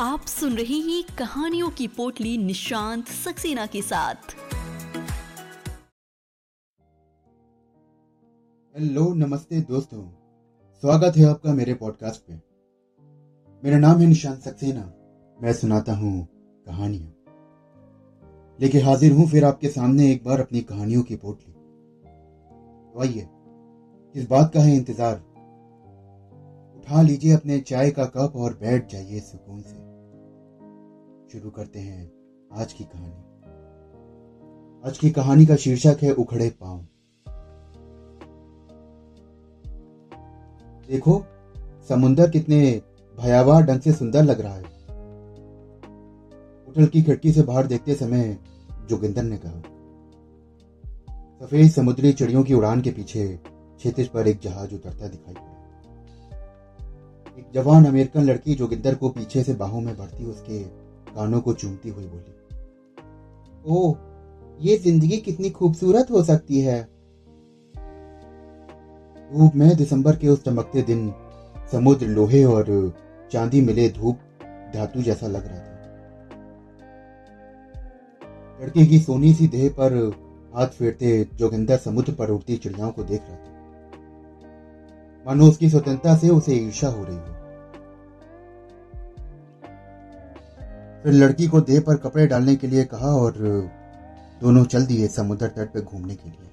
आप सुन रहे हैं कहानियों की पोटली निशांत सक्सेना के साथ। हेलो, नमस्ते दोस्तों। स्वागत है आपका मेरे पॉडकास्ट पे। मेरा नाम है निशांत सक्सेना। मैं सुनाता हूँ कहानियाँ। लेके हाजिर हूँ फिर आपके सामने एक बार अपनी कहानियों की पोटली। तो आइए किस बात का है इंतज़ार। उठा लीजिए अपने चाय का कप और बैठ जाइए सुकून से। शुरू करते हैं आज की कहानी। आज की कहानी का शीर्षक है उखड़े पाँव। देखो, समुंदर कितने भयावह ढंग से सुंदर लग रहा है। होटल की खिड़की से बाहर देखते समय जोगिंदर ने कहा, सफ़ेद समुद्री चिड़ियों की उड़ान के पीछे क्षेत्र पर एक जहाज़ उतरता दिखाई पड़ा। एक जवान अमेरिकन लड़की जोगिंदर को पीछे से बाहों में भरती उसके कानों को चूमती हुई बोली, ओह, ये ज़िंदगी कितनी खूबसूरत हो सकती है। धूप में दिसंबर के उस चमकते दिन समुद्र लोहे और चांदी मिले धूप धातु जैसा लग रहा था। लड़की की सोनी सी देह पर हाथ फेरते जोगिंदर समुद्र पर उड़ती चिड़ियाओं को देख रहा था। मानो उसकी स्वतंत्रता से उसे ईर्षा हो रही हो। फिर लड़की को देह पर कपड़े डालने के लिए कहा और दोनों चल दिए समुद्र तट पर घूमने के लिए।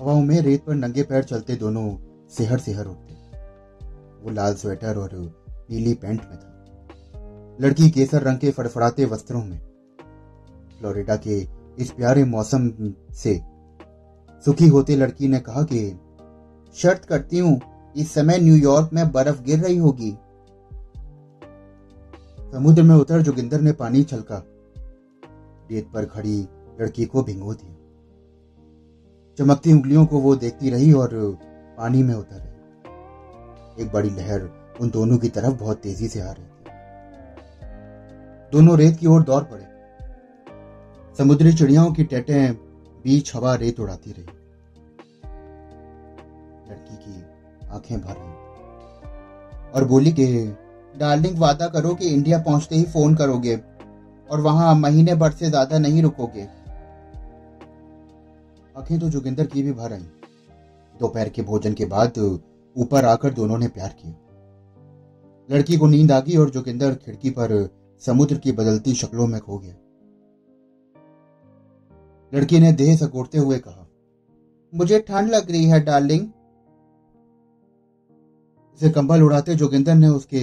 हवाओं में रेत पर नंगे पैर चलते दोनों सेहर सेहर उठते। वो लाल स्वेटर और नीली पैंट में था। लड़की केसर रंग के फड़फड़ाते वस्त्रों में। फ्लोरिडा के इस प्यारे मौसम से सुखी होते लड़की ने कहा कि, शर्त करती हूँ, इस समय न्यूयॉर्क में बर्फ़ गिर रही होगी। समुद्र में उतर जोगिंदर ने पानी छलका। रेत पर खड़ी लड़की को भिंगो दिया। चमकती उंगलियों को वो देखती रही और पानी में उतर रही एक बड़ी लहर उन दोनों की तरफ़ बहुत तेज़ी से आ रही थी। दोनों रेत की ओर दौड़ पड़े। समुद्री चिड़ियाओं की टेटें बीच हवा रेत उड़ाती रही। लड़की की आँखें भर रही और बोली कि डार्लिंग वादा करो कि इंडिया पहुँचते ही फ़ोन करोगे, और वहाँ महीने भर से ज़्यादा नहीं रुकोगे। आँखें तो जोगिंदर की भी भर आई। दोपहर के भोजन के बाद ऊपर आकर दोनों ने प्यार किया। लड़की को नींद आ गई और जोगिंदर खिड़की पर समुद्र की बदलती शक्लों में खो गया। लड़की ने देह सकोड़ते हुए कहा, मुझे ठंड लग रही है, डार्लिंग। उसे कंबल उड़ाते जोगिंदर ने उसके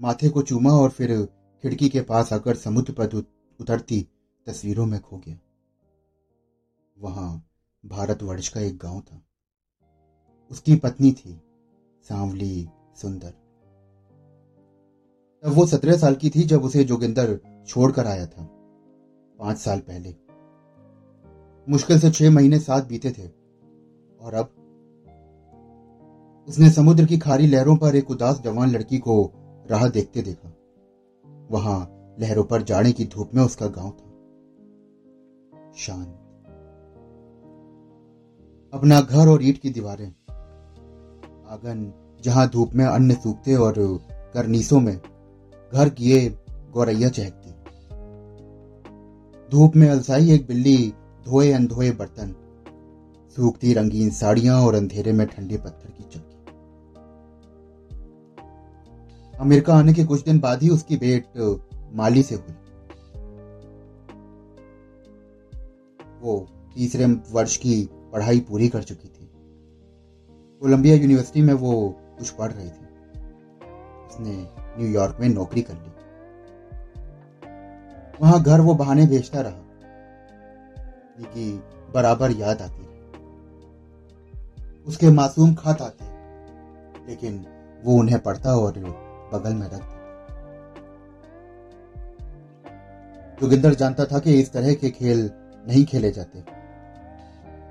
माथे को चूमा और फिर खिड़की के पास आकर समुद्र पर उतरती तस्वीरों में खो गया। वहाँ भारतवर्ष का एक गाँव था। उसकी पत्नी थी सांवली सुंदर। तब वो सत्रह साल की थी जब उसे जोगिंदर छोड़कर आया था, पाँच साल पहले। मुश्किल से छह महीने साथ बीते थे और अब उसने समुद्र की खारी लहरों पर एक उदास जवान लड़की को राह देखते देखा। वहाँ लहरों पर जाने की धूप में उसका गाँव था। शांत। अपना घर और ईट की दीवारें। आँगन, जहाँ धूप में अन्न सूखते और करनीसों में घर किए गौरैया चहकती। धूप में अलसाई एक बिल्ली धोए अनधोए बर्तन। सूखती रंगीन साड़ियाँ और अंधेरे में ठंडे पत्थर की चक्की। अमेरिका आने के कुछ दिन बाद ही उसकी भेंट, माली से हुई। वो तीसरे वर्ष की पढ़ाई पूरी कर चुकी थी। कोलंबिया यूनिवर्सिटी में वो कुछ पढ़ रही थी। उसने न्यूयॉर्क में नौकरी कर ली। वहाँ घर वो बहाने भेजता रहा कि बराबर याद आती रही। उसके मासूम खत आते, लेकिन वो उन्हें पढ़ता और बगल में रख जोगिंदर जानता था कि इस तरह के खेल नहीं खेले जाते।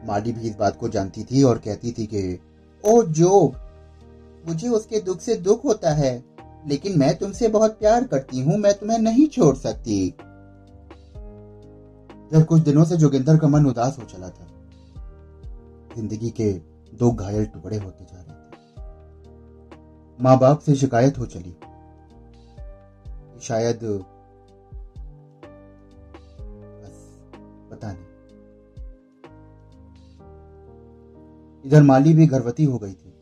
माली भी इस बात को जानती थी और कहती थी कि, ओ जोग मुझे उसके दुख से दुख होता है, लेकिन मैं तुमसे बहुत प्यार करती हूँ, मैं तुम्हें नहीं छोड़ सकती। जब कुछ दिनों से जोगिंदर का मन उदास हो चला था। ज़िंदगी के दो घायल टुकड़े होते जा रहे थे। माँ बाप से शिकायत हो चली। शायद, बस, पता नहीं। इधर माली भी गर्भवती हो गई थी।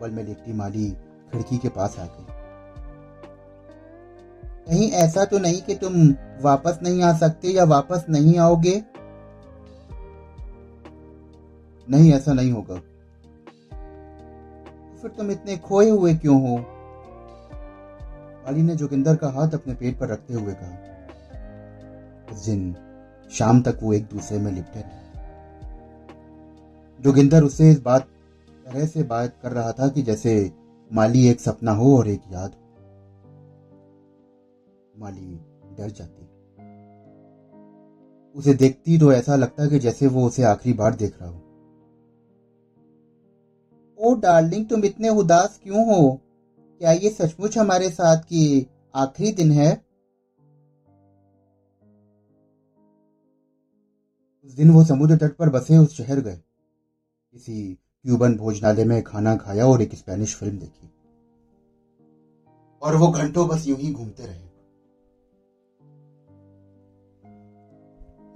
बल में लिपटी माली खिड़की के पास आ गई। कहीं ऐसा तो नहीं कि तुम वापस नहीं आ सकते या वापस नहीं आओगे? नहीं, ऐसा नहीं होगा। फिर तुम इतने खोए हुए क्यों हो? माली ने जोगिंदर का हाथ अपने पेट पर रखते हुए कहा। उस दिन शाम तक वो एक दूसरे में लिपटे रहे। जोगिंदर उससे इस बात, तरह से बात कर रहा था कि जैसे माली एक सपना हो और एक याद हो। माली डर जाती। उसे देखती तो ऐसा लगता कि जैसे वो उसे आखिरी बार देख रहा हो। ओ डार्लिंग, तुम इतने उदास क्यों हो? क्या ये सचमुच हमारे साथ की आखिरी दिन है? उस दिन वो समुद्र तट पर बसे, उस शहर गए। किसी क्यूबन भोजनालय में खाना खाया और एक स्पेनिश फ़िल्म देखी। और वो घंटों बस यूँ ही घूमते रहे।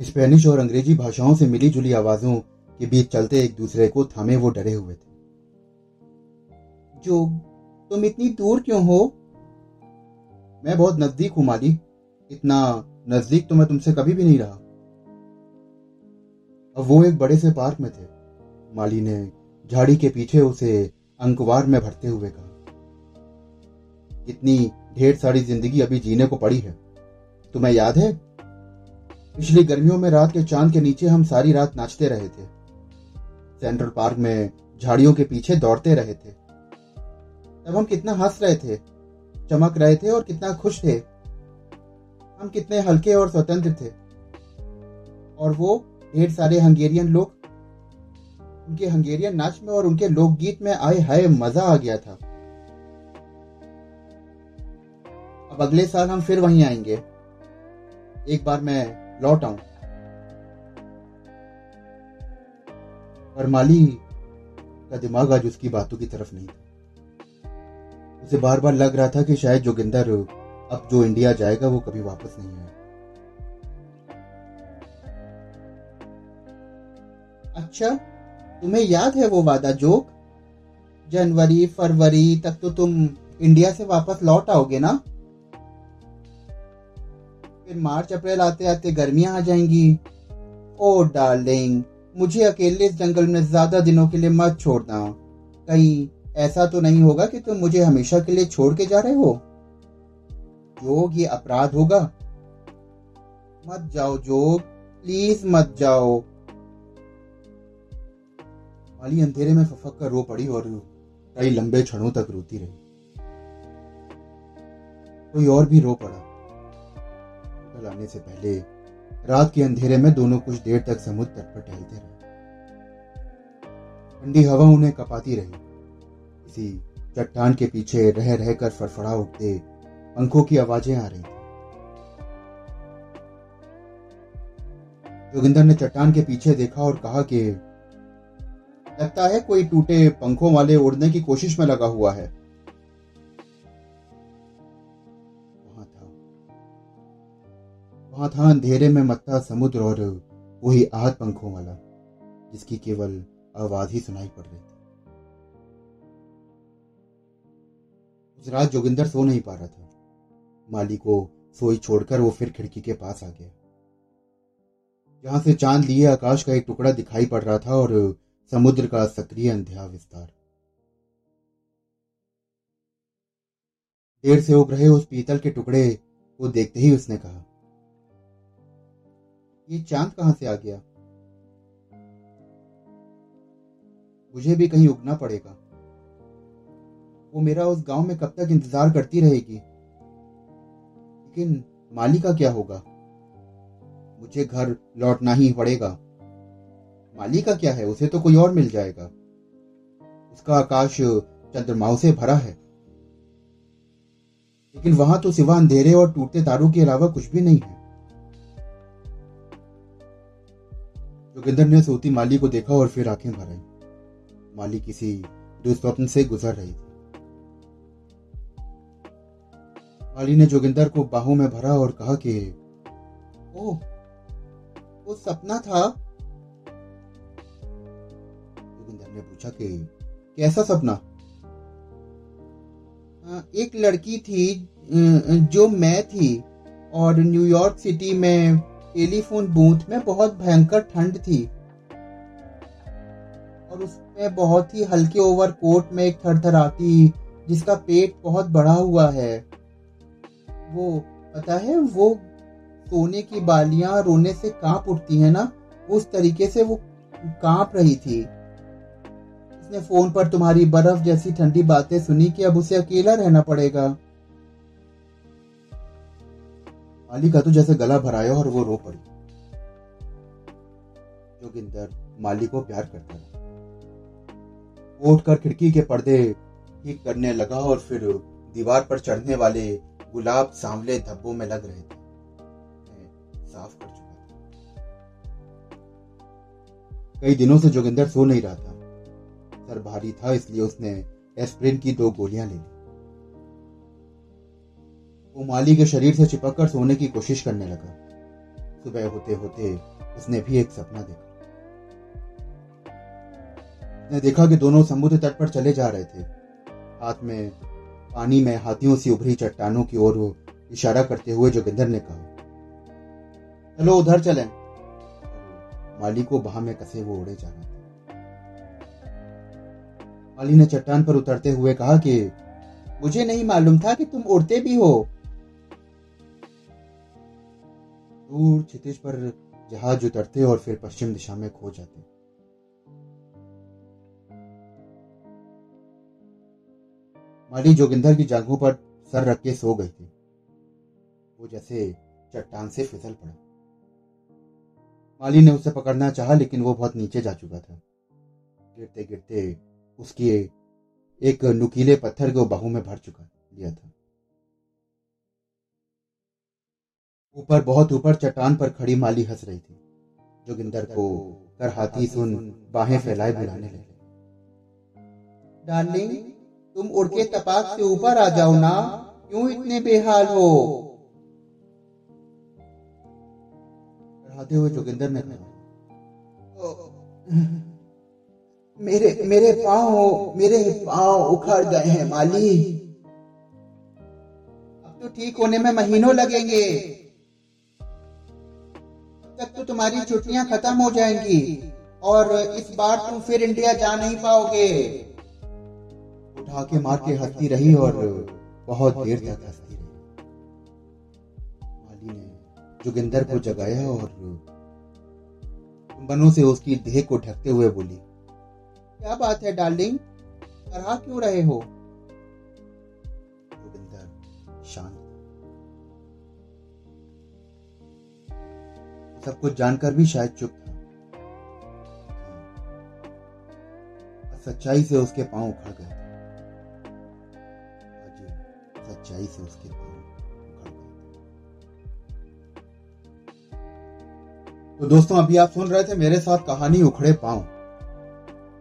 स्पेनिश और अंग्रेज़ी भाषाओं से मिली जुली आवाजों के बीच चलते एक दूसरे को थामे वो डरे हुए थे। जो तुम इतनी दूर क्यों हो? मैं बहुत नज़दीक हूँ माली इतना नज़दीक तो मैं तुमसे कभी भी नहीं रहा। अब वो एक बड़े से पार्क में थे। माली ने झाड़ी के पीछे उसे अंकवार में भरते हुए कहा, इतनी ढेर सारी ज़िंदगी अभी जीने को पड़ी है। तुम्हें याद है? पिछली गर्मियों में रात के चाँद के नीचे हम सारी रात नाचते रहे थे। सेंट्रल पार्क में झाड़ियों के पीछे दौड़ते रहे थे। तब हम कितना हंस रहे थे, चमक रहे थे और कितना खुश थे, हम कितने हल्के और स्वतंत्र थे। और वो ढेर सारे हंगेरियन लोग, उनके हंगेरियन नाच में और उनके लोकगीत में आए, हाय, मज़ा आ गया था। अब अगले साल हम फिर वहीं आएँगे। एक बार मैं लौट आऊँ। पर माली का दिमाग आज उसकी बातों की तरफ़ नहीं था। उसे बार बार लग रहा था कि शायद जोगिंदर अब जो इंडिया जाएगा, वो कभी वापस नहीं आएगा। अच्छा तुम्हें याद है वो वादा जोक? जनवरी, फरवरी तक तो तुम इंडिया से वापस लौट आओगे ना? फिर मार्च, अप्रैल आते आते गर्मियाँ आ जाएँगी। ओ डार्लिंग, मुझे अकेले इस जंगल में ज़्यादा दिनों के लिए मत छोड़ना। कहीं ऐसा तो नहीं होगा कि तुम मुझे हमेशा के लिए छोड़ के जा रहे हो। जोग, ये अपराध होगा। मत जाओ, जोग। प्लीज़ मत जाओ। माली अंधेरे में फफक कर रो पड़ी और कई लंबे क्षणों तक रोती रही। कोई और भी रो पड़ा। कल आने से पहले रात के अंधेरे में दोनों कुछ देर तक समुद्र तट पर टहलते रहे। ठंडी हवा उन्हें कपाती रही। किसी चट्टान के पीछे रह रहकर फड़फड़ा उठते पंखों की आवाज़ें आ रही जोगिंदर ने चट्टान के पीछे देखा और कहा कि, लगता है कोई टूटे पंखों वाले उड़ने की कोशिश में लगा हुआ है। वहाँ था। वहाँ था अंधेरे में मत्ता समुद्र और वही आहत पंखों वाला, जिसकी केवल आवाज़ ही सुनाई पड़ रही थी। उस रात जोगिंदर सो नहीं पा रहा था। माली को सोई छोड़कर वो फिर खिड़की के पास आ गया। जहाँ से चाँद लिए आकाश का एक टुकड़ा दिखाई पड़ रहा था और समुद्र का सक्रिय अंध्या विस्तार। देर से उग रहे उस पीतल के टुकड़े को देखते ही उसने कहा, ये चाँद कहाँ से आ गया? मुझे भी कहीं उगना पड़ेगा। वो मेरा उस गाँव में कब तक इंतज़ार करती रहेगी? लेकिन माली का क्या होगा? मुझे घर लौटना ही पड़ेगा। माली का क्या है? उसे तो कोई और मिल जाएगा। उसका आकाश चंद्रमाओं से भरा है। लेकिन वहाँ तो सिवा अंधेरे और टूटते तारों के अलावा कुछ भी नहीं है। जोगिंदर ने सोती माली को देखा और फिर आँखें भर आई। माली किसी दुस्वप्न से गुजर रही थी। माली ने जोगिंदर को बाहों में भरा और कहा कि, ओह, वो सपना था? जोगिंदर ने पूछा कि, कैसा सपना? एक लड़की थी जो मैं थी, और न्यूयॉर्क सिटी में टेलीफोन बूथ में बहुत भयंकर ठंड थी। और उसमें बहुत ही हल्के ओवर ओवरकोट में एक थरथराती, जिसका पेट बहुत बड़ा हुआ है। वो, पता है, वो सोने की बालियाँ रोने से काँप उठती है ना उस तरीके से वो काँप रही थी। उसने फ़ोन पर तुम्हारी बर्फ़ जैसी ठंडी बातें सुनी कि अब उसे अकेला रहना पड़ेगा। माली का तो जैसे गला भराया और वो रो पड़ी। जोगिंदर माली को प्यार करता रहा उठ कर खिड़की के पर्दे ठीक करने लगा और फिर दीवार पर चढ़ने वाले गुलाब सांवले धब्बों में लग रहे थे। साफ़ कर चुका था। कई दिनों से जोगिंदर सो नहीं रहा था। सर भारी था, इसलिए उसने एस्प्रिन की दो गोलियाँ ले ली। वो माली के शरीर से चिपककर सोने की कोशिश करने लगा। सुबह होते होते उसने भी एक सपना देखा। उसने देखा कि दोनों समुद्र तट पर चले जा रहे थे। हाथ में पानी में हाथियों से उभरी चट्टानों की ओर इशारा करते हुए जोगिंदर ने कहा, चलो उधर चलें। माली को बाह में कसे वो उड़े जा था। माली ने चट्टान पर उतरते हुए कहा कि, मुझे नहीं मालूम था कि तुम उड़ते भी हो। दूर क्षितिज पर जहाज़ उतरते और फिर पश्चिम दिशा में खो जाते। माली जोगिंदर की जांघों पर सर रख के सो गई थी। वो जैसे चट्टान से फिसल पड़ा। माली ने उसे पकड़ना चाहा, लेकिन वो बहुत नीचे जा चुका था। गिरते गिरते उसकी एक नुकीले पत्थर को बाहू में भर चुका, लिया था। ऊपर, बहुत ऊपर चट्टान पर खड़ी माली हंस रही थी। जोगिंदर को कर हाथी सुन बाहें फैलाए बुलाने लगे। डार्लिंग तुम उड़ के तपाक से ऊपर आ जाओ ना, क्यों इतने बेहाल हो? हुए जोगिंदर ने कहा मेरे मेरे पाँव मेरे पाँव उखड़ गए हैं माली। अब तो ठीक होने में महीनों लगेंगे। तक तो तुम्हारी छुट्टियाँ खत्म हो जाएँगी और इस बार तुम फिर इंडिया जा नहीं पाओगे। उठा के मार के हंसती रही और बहुत देर तक हंसती रही। माली ने जोगिंदर को जगाया और बनों से उसकी देह को ढकते हुए बोली, क्या बात है डार्लिंग? तरह क्यों रहे हो? जोगिंदर शांत सब कुछ जानकर भी शायद चुप था। सच्चाई से उसके पाँव उखड़ गए। सच्चाई से उसके पाँव उखड़ गए तो दोस्तों, अभी आप सुन रहे थे मेरे साथ कहानी उखड़े पाँव।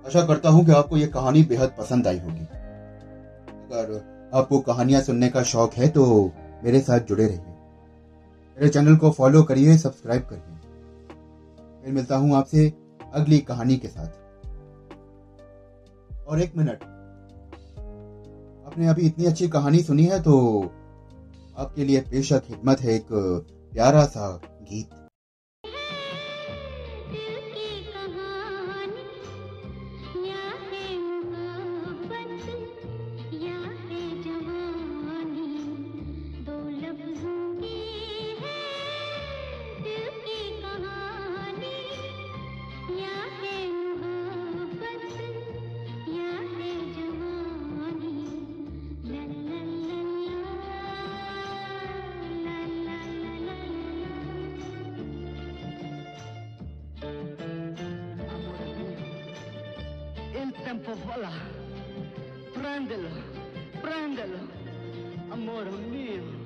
आशा करता हूँ कि आपको यह कहानी बेहद पसंद आई होगी। अगर आपको कहानियाँ सुनने का शौक है तो मेरे साथ जुड़े रहिए। मेरे चैनल को फॉलो करिए, सब्सक्राइब करिए। फिर मिलता हूँ आपसे अगली कहानी के साथ। और एक मिनट। आपने अभी इतनी अच्छी कहानी सुनी है तो आपके लिए पेशा खिदमत है एक प्यारा सा गीत। Tempo voilà. Prendelo, prendelo, amore mio.